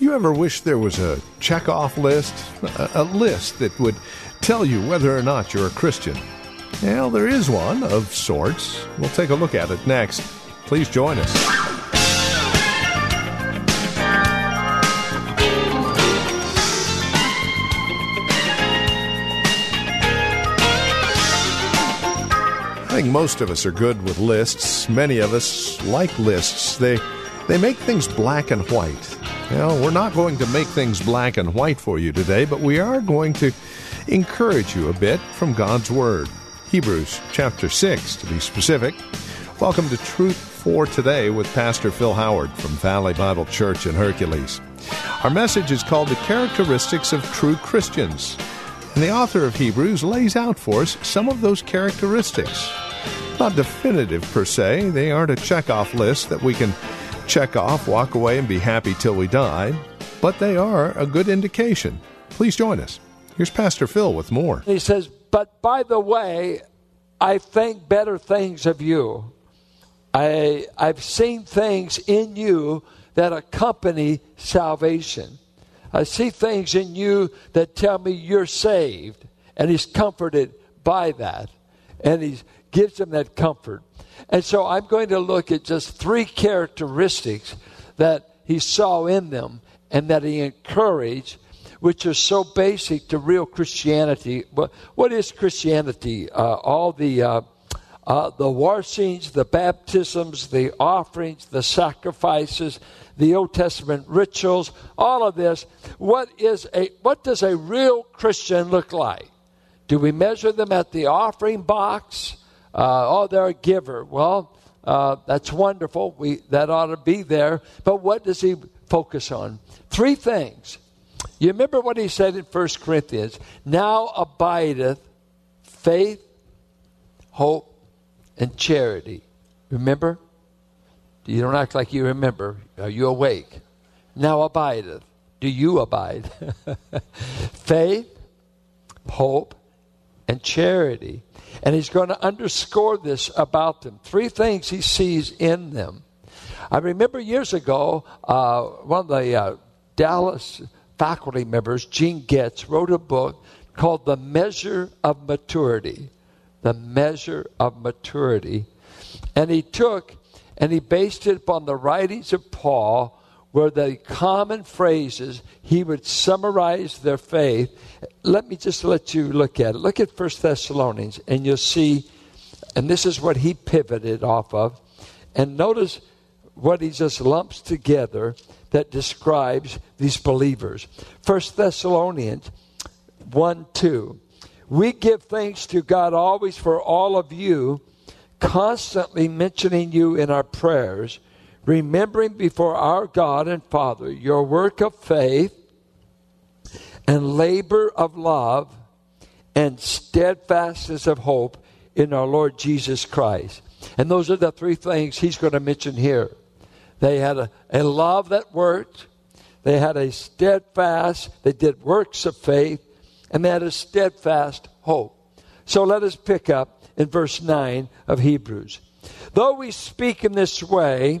You ever wish there was a check-off list? A, a list that would tell you whether or not you're a Christian? Well, there is one of sorts. We'll take a look at it next. Please join us. I think most of us are good with lists. Many of us like lists. They they make things black and white. Well, we're not going to make things black and white for you today, but we are going to encourage you a bit from God's Word. Hebrews chapter 6, to be specific. Welcome to Truth for Today with Pastor Phil Howard from Valley Bible Church in Hercules. Our message is called The Characteristics of True Christians. And the author of Hebrews lays out for us some of those characteristics. Not definitive per se, they aren't a check-off list that we can check off, walk away, and be happy till we die, but they are a good indication. Please join us. Here's Pastor Phil with more. He says, But by the way, I think better things of you. I, I've seen things in you that accompany salvation. I see things in you that tell me you're saved, and he's comforted by that. And he gives them that comfort. And so I'm going to look at just three characteristics that he saw in them and that he encouraged, which are so basic to real Christianity. But what is Christianity? Uh, all the uh, uh, the washings, the baptisms, the offerings, the sacrifices, the Old Testament rituals, all of this. What is a what does a real Christian look like? Do we measure them at the offering box? Uh, oh, they're a giver. Well, uh, that's wonderful. We that ought to be there. But what does he focus on? Three things. You remember what he said in 1 Corinthians? Now abideth faith, hope, and charity. Remember? You don't act like you remember. Are you awake? Now abideth. Do you abide? faith, hope, and charity. And he's going to underscore this about them. Three things he sees in them. I remember years ago, uh, one of the uh, Dallas faculty members, Gene Getz, wrote a book called The Measure of Maturity. The Measure of Maturity. And he took and he based it upon the writings of Paul, where the common phrases, he would summarize their faith. Let me just let you look at it. Look at First Thessalonians, and you'll see, and this is what he pivoted off of. And notice what he just lumps together that describes these believers. First Thessalonians 1 2. We give thanks to God always for all of you, constantly mentioning you in our prayers, remembering before our God and Father your work of faith and labor of love and steadfastness of hope in our Lord Jesus Christ. And those are the three things he's going to mention here. They had a, a love that worked, they had a steadfast, they did works of faith, and they had a steadfast hope. So let us pick up in verse 9 of Hebrews. Though we speak in this way,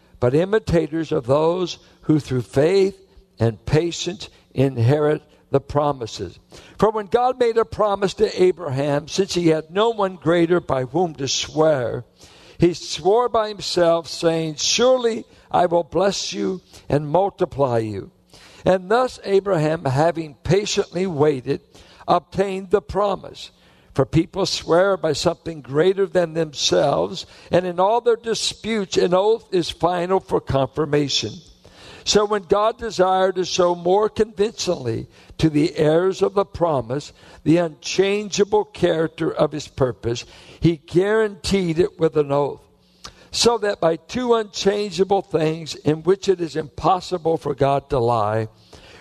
but imitators of those who through faith and patience inherit the promises. For when God made a promise to Abraham, since he had no one greater by whom to swear, he swore by himself, saying, Surely I will bless you and multiply you. And thus Abraham, having patiently waited, obtained the promise. For people swear by something greater than themselves, and in all their disputes, an oath is final for confirmation. So when God desired to show more convincingly to the heirs of the promise the unchangeable character of his purpose, he guaranteed it with an oath. So that by two unchangeable things in which it is impossible for God to lie,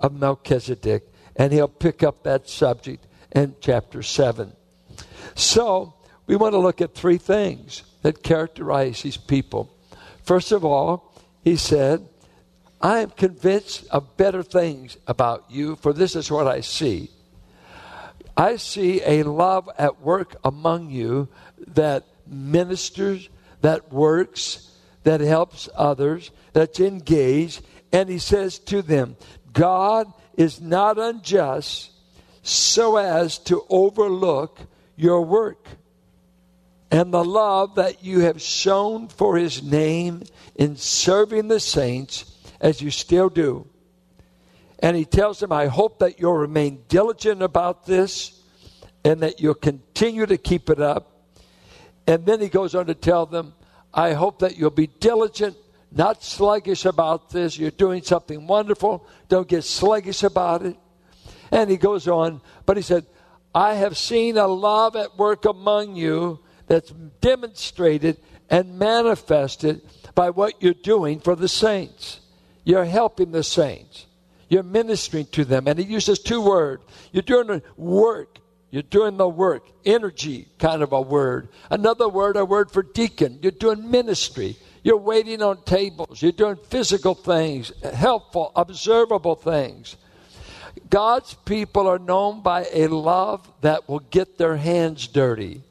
of Melchizedek. And he'll pick up that subject in chapter 7. So, we want to look at three things that characterize these people. First of all, he said, I am convinced of better things about you, for this is what I see. I see a love at work among you that ministers, that works, that helps others, that's engaged. And he says to them, God is not unjust so as to overlook your work and the love that you have shown for his name in serving the saints as you still do. And he tells them, I hope that you'll remain diligent about this and that you'll continue to keep it up. And then he goes on to tell them, I hope that you'll be diligent not sluggish about this. You're doing something wonderful. Don't get sluggish about it. And he goes on, but he said, I have seen a love at work among you that's demonstrated and manifested by what you're doing for the saints. You're helping the saints. You're ministering to them. And he uses two words. You're doing the work. You're doing the work. Energy, kind of a word. Another word, a word for deacon. You're doing ministry. You're waiting on tables. You're doing physical things, helpful, observable things. God's people are known by a love that will get their hands dirty.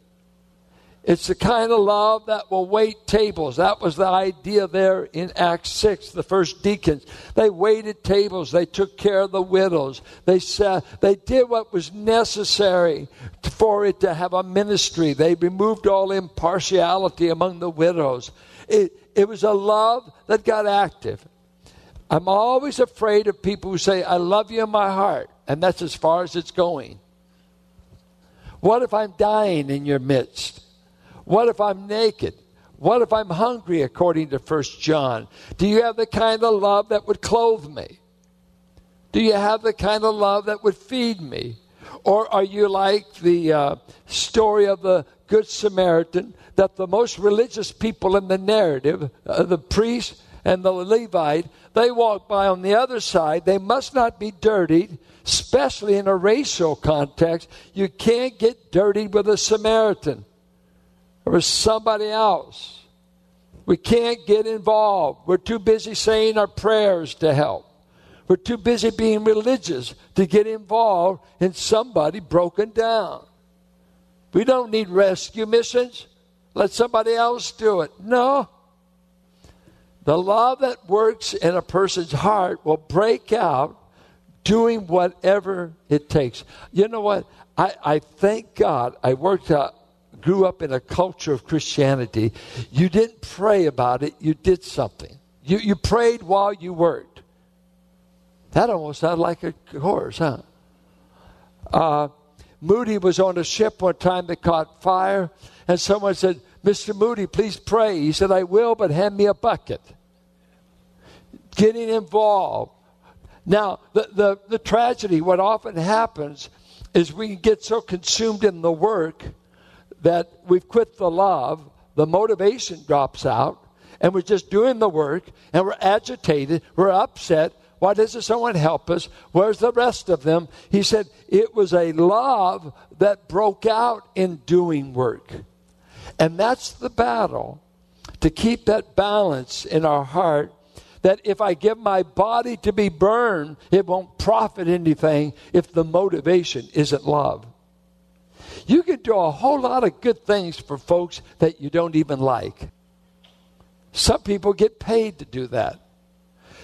It's the kind of love that will wait tables. That was the idea there in Acts 6, the first deacons. They waited tables. They took care of the widows. They, said, they did what was necessary for it to have a ministry. They removed all impartiality among the widows. It, it was a love that got active. I'm always afraid of people who say, I love you in my heart, and that's as far as it's going. What if I'm dying in your midst? What if I'm naked? What if I'm hungry, according to First John? Do you have the kind of love that would clothe me? Do you have the kind of love that would feed me? Or are you like the uh, story of the Good Samaritan that the most religious people in the narrative, uh, the priest and the Levite, they walk by on the other side. They must not be dirtied, especially in a racial context. You can't get dirtied with a Samaritan or somebody else. We can't get involved. We're too busy saying our prayers to help. We're too busy being religious to get involved in somebody broken down. We don't need rescue missions. Let somebody else do it. No. The love that works in a person's heart will break out doing whatever it takes. You know what? I, I thank God I worked out, grew up in a culture of Christianity. You didn't pray about it, you did something. You, you prayed while you worked. That almost sounded like a chorus, huh? Uh, Moody was on a ship one time that caught fire, and someone said, Mr. Moody, please pray. He said, I will, but hand me a bucket. Getting involved. Now, the, the, the tragedy, what often happens is we get so consumed in the work that we've quit the love, the motivation drops out, and we're just doing the work, and we're agitated, we're upset, why doesn't someone help us? Where's the rest of them? He said, It was a love that broke out in doing work. And that's the battle to keep that balance in our heart that if I give my body to be burned, it won't profit anything if the motivation isn't love. You can do a whole lot of good things for folks that you don't even like. Some people get paid to do that.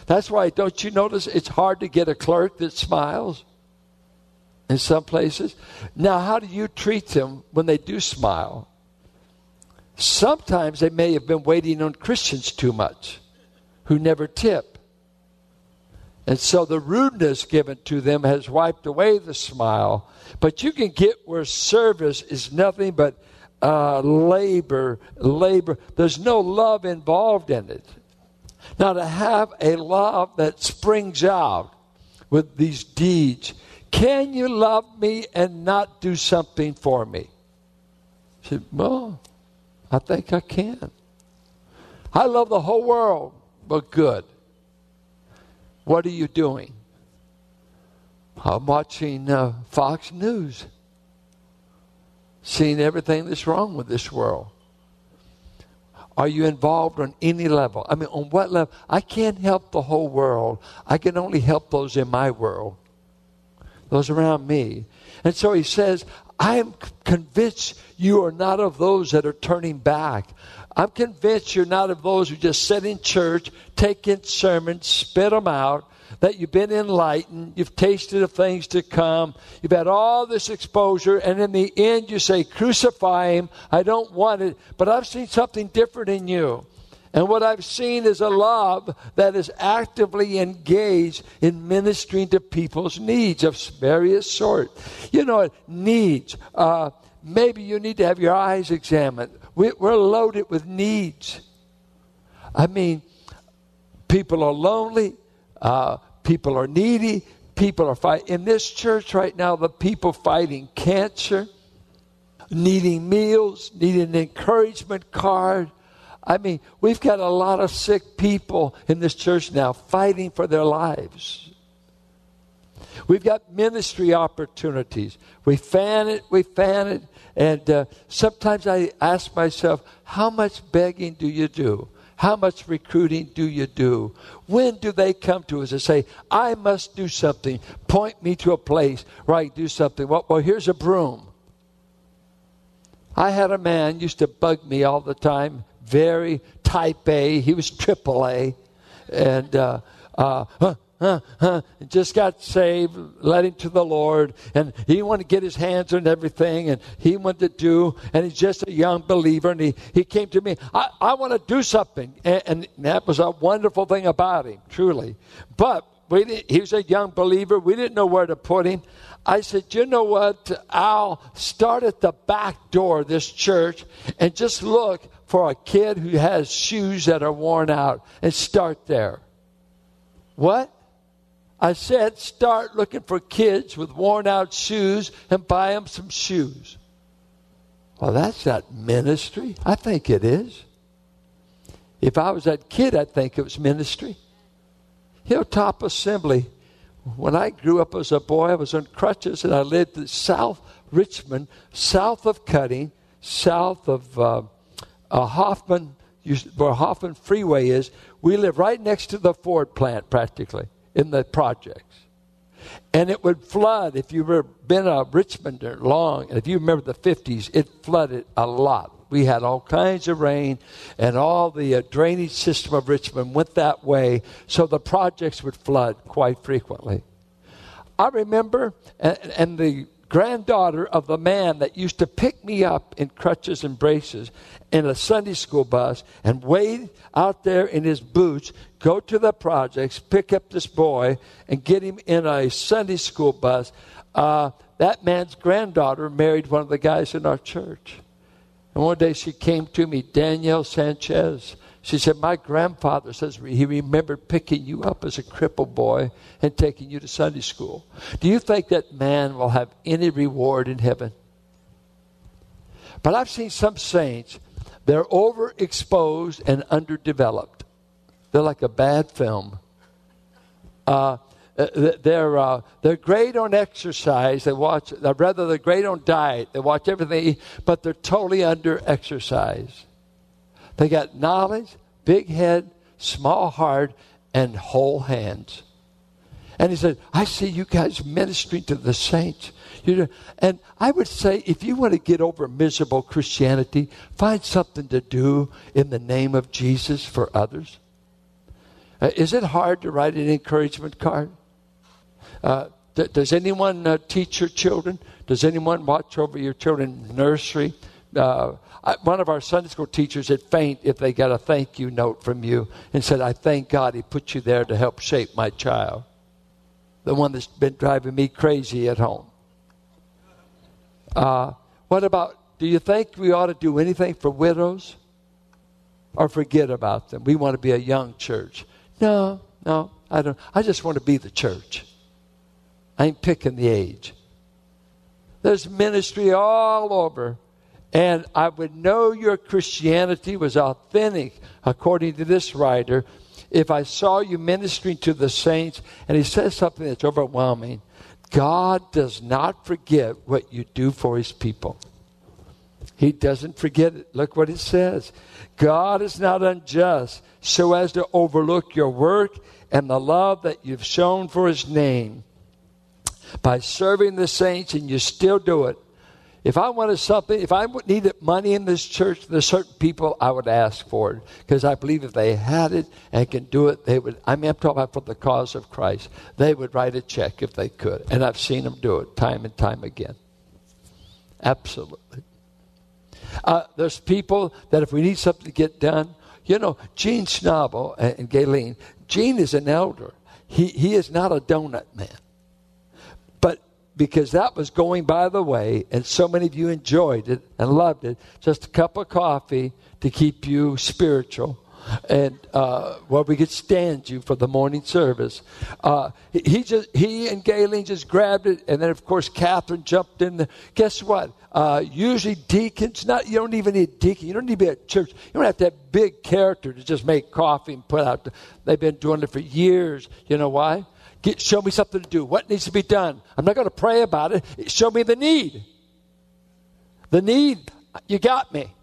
That's why, don't you notice it's hard to get a clerk that smiles in some places? Now, how do you treat them when they do smile? Sometimes they may have been waiting on Christians too much who never tip. And so the rudeness given to them has wiped away the smile. But you can get where service is nothing but uh, labor, labor. There's no love involved in it. Now, to have a love that springs out with these deeds, can you love me and not do something for me? Said, Well, I think I can. I love the whole world, but good. What are you doing? I'm watching uh, Fox News, seeing everything that's wrong with this world. Are you involved on any level? I mean, on what level? I can't help the whole world. I can only help those in my world, those around me. And so he says, I am convinced you are not of those that are turning back. I'm convinced you're not of those who just sit in church, take in sermons, spit them out, that you've been enlightened, you've tasted of things to come, you've had all this exposure, and in the end you say, Crucify him, I don't want it, but I've seen something different in you. And what I've seen is a love that is actively engaged in ministering to people's needs of various sort. You know, needs. Uh, maybe you need to have your eyes examined. We, we're loaded with needs. I mean, people are lonely. Uh, people are needy. People are fighting. In this church right now, the people fighting cancer, needing meals, needing an encouragement card I mean, we've got a lot of sick people in this church now fighting for their lives. We've got ministry opportunities. We fan it, we fan it. And uh, sometimes I ask myself, how much begging do you do? How much recruiting do you do? When do they come to us and say, I must do something? Point me to a place where I do something. Well, well here's a broom. I had a man used to bug me all the time very type A. He was triple A. And uh, uh, huh, huh, huh, just got saved, led him to the Lord, and he wanted to get his hands on everything, and he wanted to do, and he's just a young believer, and he, he came to me, I, I want to do something. And, and that was a wonderful thing about him, truly. But we he was a young believer. We didn't know where to put him. I said, you know what? I'll start at the back door of this church and just look for a kid who has shoes that are worn out and start there. What? I said, start looking for kids with worn out shoes and buy them some shoes. Well, that's not ministry. I think it is. If I was that kid, I'd think it was ministry. Hilltop Assembly. When I grew up as a boy, I was on crutches and I lived in South Richmond, south of Cutting, south of uh, uh, Hoffman, where Hoffman Freeway is, we live right next to the Ford plant practically in the projects. And it would flood if you've ever been a Richmonder long, and if you remember the 50s, it flooded a lot. We had all kinds of rain, and all the uh, drainage system of Richmond went that way, so the projects would flood quite frequently. I remember, and, and the granddaughter of the man that used to pick me up in crutches and braces in a Sunday school bus and wait out there in his boots, go to the projects, pick up this boy, and get him in a Sunday school bus. Uh, that man's granddaughter married one of the guys in our church. And one day she came to me, Danielle Sanchez. She said, My grandfather says he remembered picking you up as a crippled boy and taking you to Sunday school. Do you think that man will have any reward in heaven? But I've seen some saints, they're overexposed and underdeveloped. They're like a bad film. Uh, uh they're, uh, they're great on exercise. They watch, rather, they're great on diet. They watch everything, but they're totally under exercise. They got knowledge, big head, small heart, and whole hands. And he said, I see you guys ministering to the saints. You and I would say, if you want to get over miserable Christianity, find something to do in the name of Jesus for others. Uh, is it hard to write an encouragement card? Uh, th- does anyone uh, teach your children? Does anyone watch over your children nursery? I, one of our Sunday school teachers would faint if they got a thank you note from you and said, I thank God he put you there to help shape my child the one that's been driving me crazy at home. Uh, what about, do you think we ought to do anything for widows? Or forget about them? We want to be a young church. No, no, I don't. I just want to be the church. I ain't picking the age. There's ministry all over. And I would know your Christianity was authentic, according to this writer, if I saw you ministering to the saints, and he says something that's overwhelming God does not forget what you do for his people. He doesn't forget it. Look what it says God is not unjust so as to overlook your work and the love that you've shown for his name. By serving the saints, and you still do it, if I wanted something, if I needed money in this church, there's certain people I would ask for it because I believe if they had it and can do it, they would. I mean, I'm talking about for the cause of Christ. They would write a check if they could, and I've seen them do it time and time again. Absolutely. Uh, there's people that if we need something to get done, you know, Gene Schnabel and Gayleen. Gene is an elder. He he is not a donut man because that was going by the way, and so many of you enjoyed it and loved it. Just a cup of coffee to keep you spiritual. And uh, we could stand you for the morning service. Uh, he just he and Gayleen just grabbed it, and then of course Catherine jumped in. There. Guess what? Uh, usually deacons, not you don't even need deacon. You don't need to be at church. You don't have to have big character to just make coffee and put out. They've been doing it for years. You know why? Get, show me something to do. What needs to be done? I'm not going to pray about it. Show me the need. The need, you got me.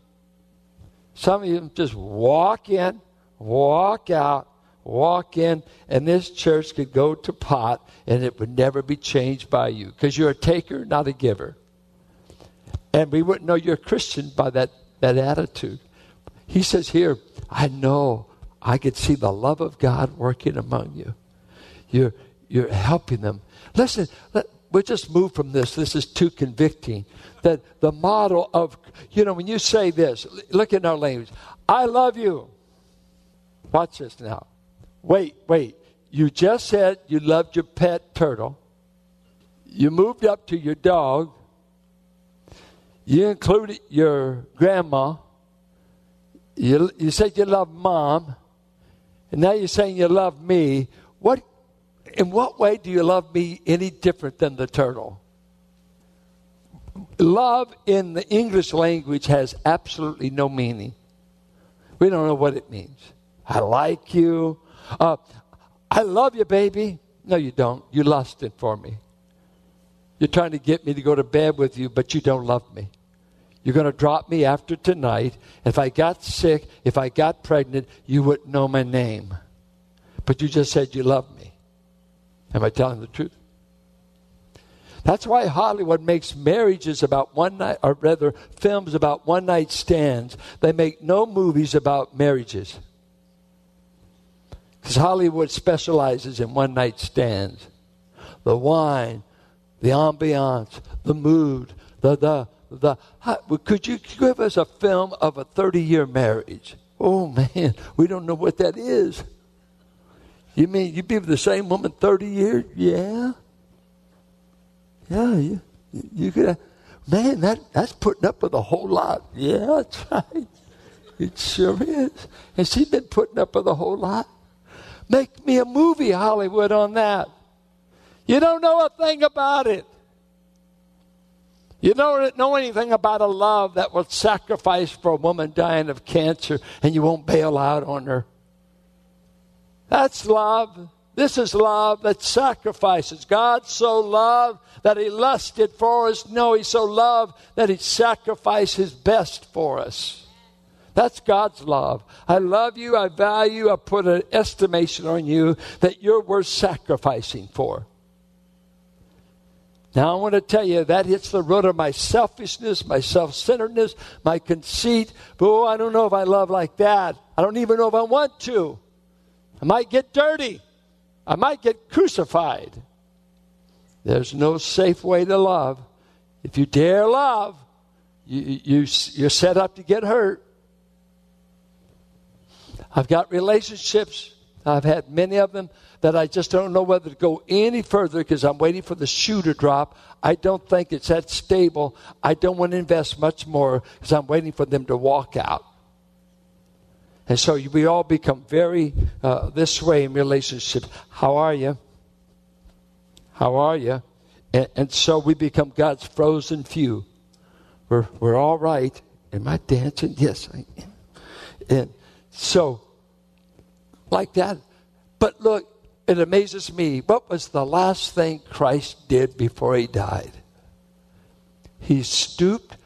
Some of you just walk in, walk out, walk in, and this church could go to pot and it would never be changed by you because you're a taker, not a giver. And we wouldn't know you're a Christian by that, that attitude. He says here, I know I could see the love of God working among you. You're, you're helping them. Listen, let, we just move from this. This is too convicting. That the model of, you know, when you say this, look at our language. I love you. Watch this now. Wait, wait. You just said you loved your pet turtle. You moved up to your dog. You included your grandma. You, you said you love mom. And now you're saying you love me. What in what way do you love me any different than the turtle? Love in the English language has absolutely no meaning. We don't know what it means. I like you. Uh, I love you, baby. No, you don't. You lusted for me. You're trying to get me to go to bed with you, but you don't love me. You're going to drop me after tonight. If I got sick, if I got pregnant, you wouldn't know my name. But you just said you love me. Am I telling the truth? That's why Hollywood makes marriages about one night, or rather, films about one night stands. They make no movies about marriages. Because Hollywood specializes in one night stands. The wine, the ambiance, the mood, the, the, the. Could you give us a film of a 30 year marriage? Oh man, we don't know what that is. You mean you've been with the same woman 30 years? Yeah. Yeah, you, you could have, man, that, that's putting up with a whole lot. Yeah, that's right. It sure is. And she's been putting up with a whole lot. Make me a movie, Hollywood, on that. You don't know a thing about it. You don't know anything about a love that will sacrifice for a woman dying of cancer and you won't bail out on her. That's love. This is love that sacrifices. God so loved that he lusted for us. No, he so loved that he sacrificed his best for us. That's God's love. I love you. I value. I put an estimation on you that you're worth sacrificing for. Now, I want to tell you that hits the root of my selfishness, my self centeredness, my conceit. Oh, I don't know if I love like that. I don't even know if I want to. I might get dirty. I might get crucified. There's no safe way to love. If you dare love, you, you, you're set up to get hurt. I've got relationships, I've had many of them that I just don't know whether to go any further because I'm waiting for the shoe to drop. I don't think it's that stable. I don't want to invest much more because I'm waiting for them to walk out. And so we all become very uh, this way in relationships. How are you? How are you? And, and so we become God's frozen few. We're, we're all right. Am I dancing? Yes, I am. And so, like that. But look, it amazes me. What was the last thing Christ did before he died? He stooped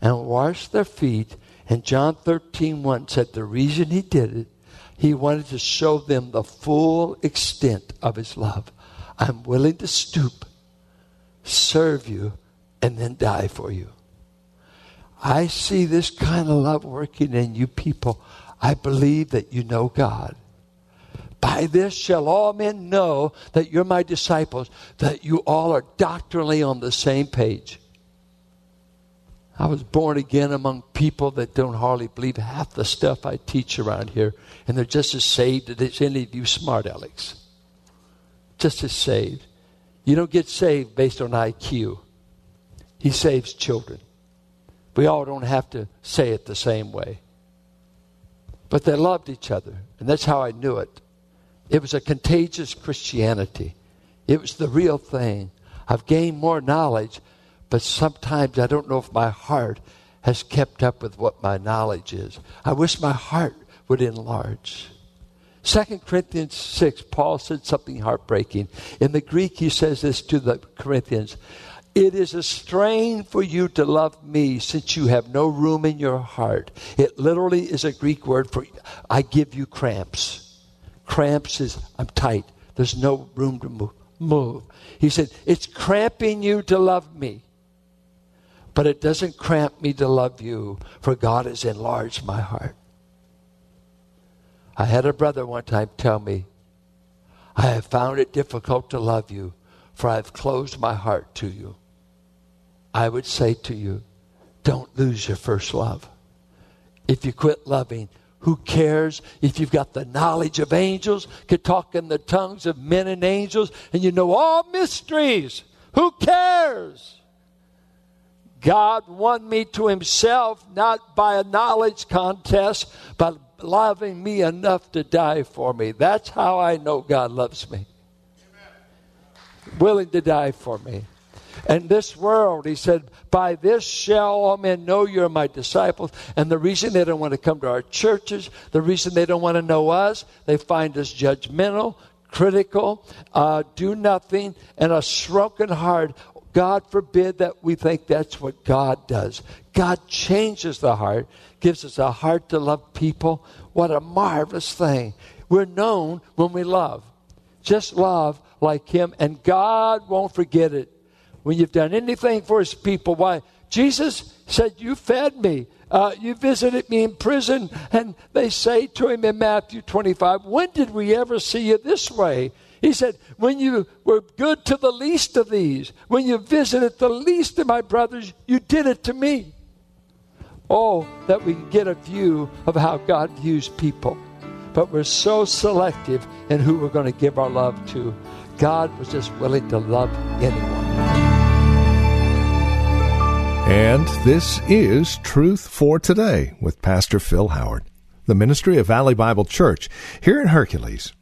and washed their feet. And John 13, 1 said the reason he did it, he wanted to show them the full extent of his love. I'm willing to stoop, serve you, and then die for you. I see this kind of love working in you people. I believe that you know God. By this shall all men know that you're my disciples, that you all are doctrinally on the same page. I was born again among people that don't hardly believe half the stuff I teach around here, and they're just as saved as any of you smart Alex. Just as saved. You don't get saved based on IQ. He saves children. We all don't have to say it the same way. But they loved each other, and that's how I knew it. It was a contagious Christianity. It was the real thing. I've gained more knowledge, but sometimes I don't know if my heart has kept up with what my knowledge is. I wish my heart would enlarge. 2 Corinthians 6, Paul said something heartbreaking. In the Greek, he says this to the Corinthians It is a strain for you to love me since you have no room in your heart. It literally is a Greek word for I give you cramps cramps is I'm tight. There's no room to move. move. He said, It's cramping you to love me. But it doesn't cramp me to love you, for God has enlarged my heart. I had a brother one time tell me, I have found it difficult to love you, for I have closed my heart to you. I would say to you, don't lose your first love. If you quit loving, who cares if you've got the knowledge of angels, could talk in the tongues of men and angels, and you know all mysteries? Who cares? God won me to himself not by a knowledge contest, but loving me enough to die for me. That's how I know God loves me. Willing to die for me. And this world, he said, by this shall all men know you're my disciples. And the reason they don't want to come to our churches, the reason they don't want to know us, they find us judgmental, critical, uh, do nothing, and a shrunken heart. God forbid that we think that's what God does. God changes the heart, gives us a heart to love people. What a marvelous thing. We're known when we love. Just love like Him, and God won't forget it when you've done anything for his people. Why? Jesus said, You fed me. Uh, you visited me in prison. And they say to him in Matthew 25, When did we ever see you this way? He said, When you were good to the least of these, when you visited the least of my brothers, you did it to me. Oh, that we get a view of how God views people. But we're so selective in who we're going to give our love to. God was just willing to love anyone. And this is Truth for Today with Pastor Phil Howard, the ministry of Valley Bible Church here in Hercules.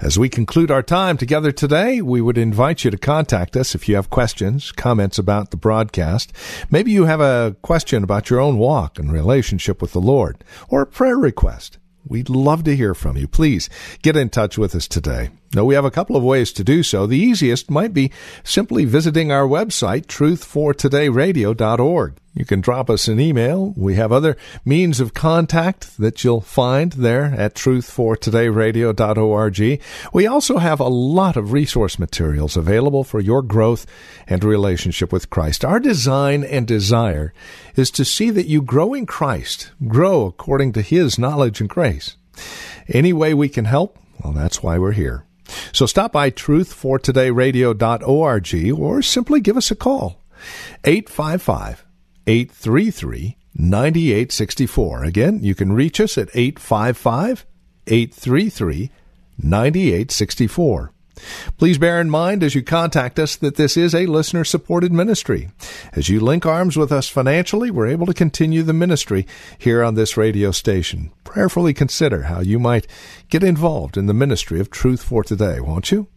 As we conclude our time together today, we would invite you to contact us if you have questions, comments about the broadcast. Maybe you have a question about your own walk and relationship with the Lord, or a prayer request. We'd love to hear from you. Please get in touch with us today. Now, we have a couple of ways to do so. The easiest might be simply visiting our website, truthfortodayradio.org. You can drop us an email. We have other means of contact that you'll find there at truthfortodayradio.org. We also have a lot of resource materials available for your growth and relationship with Christ. Our design and desire is to see that you grow in Christ, grow according to His knowledge and grace. Any way we can help, well, that's why we're here. So stop by truthfortodayradio.org or simply give us a call. 855 833 9864. Again, you can reach us at 855 833 9864. Please bear in mind as you contact us that this is a listener supported ministry. As you link arms with us financially, we're able to continue the ministry here on this radio station. Prayerfully consider how you might get involved in the ministry of Truth for Today, won't you?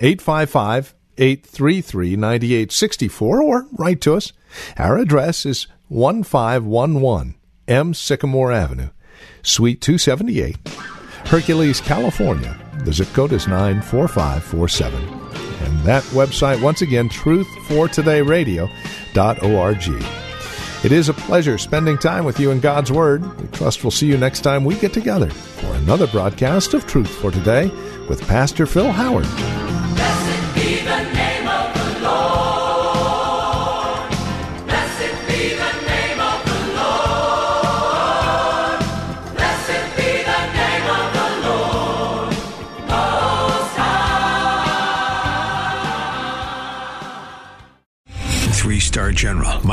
855 833 9864 or write to us. Our address is 1511 M. Sycamore Avenue, Suite 278, Hercules, California. The zip code is 94547. And that website, once again, truthfortodayradio.org. It is a pleasure spending time with you in God's Word. We trust we'll see you next time we get together for another broadcast of Truth for Today with Pastor Phil Howard.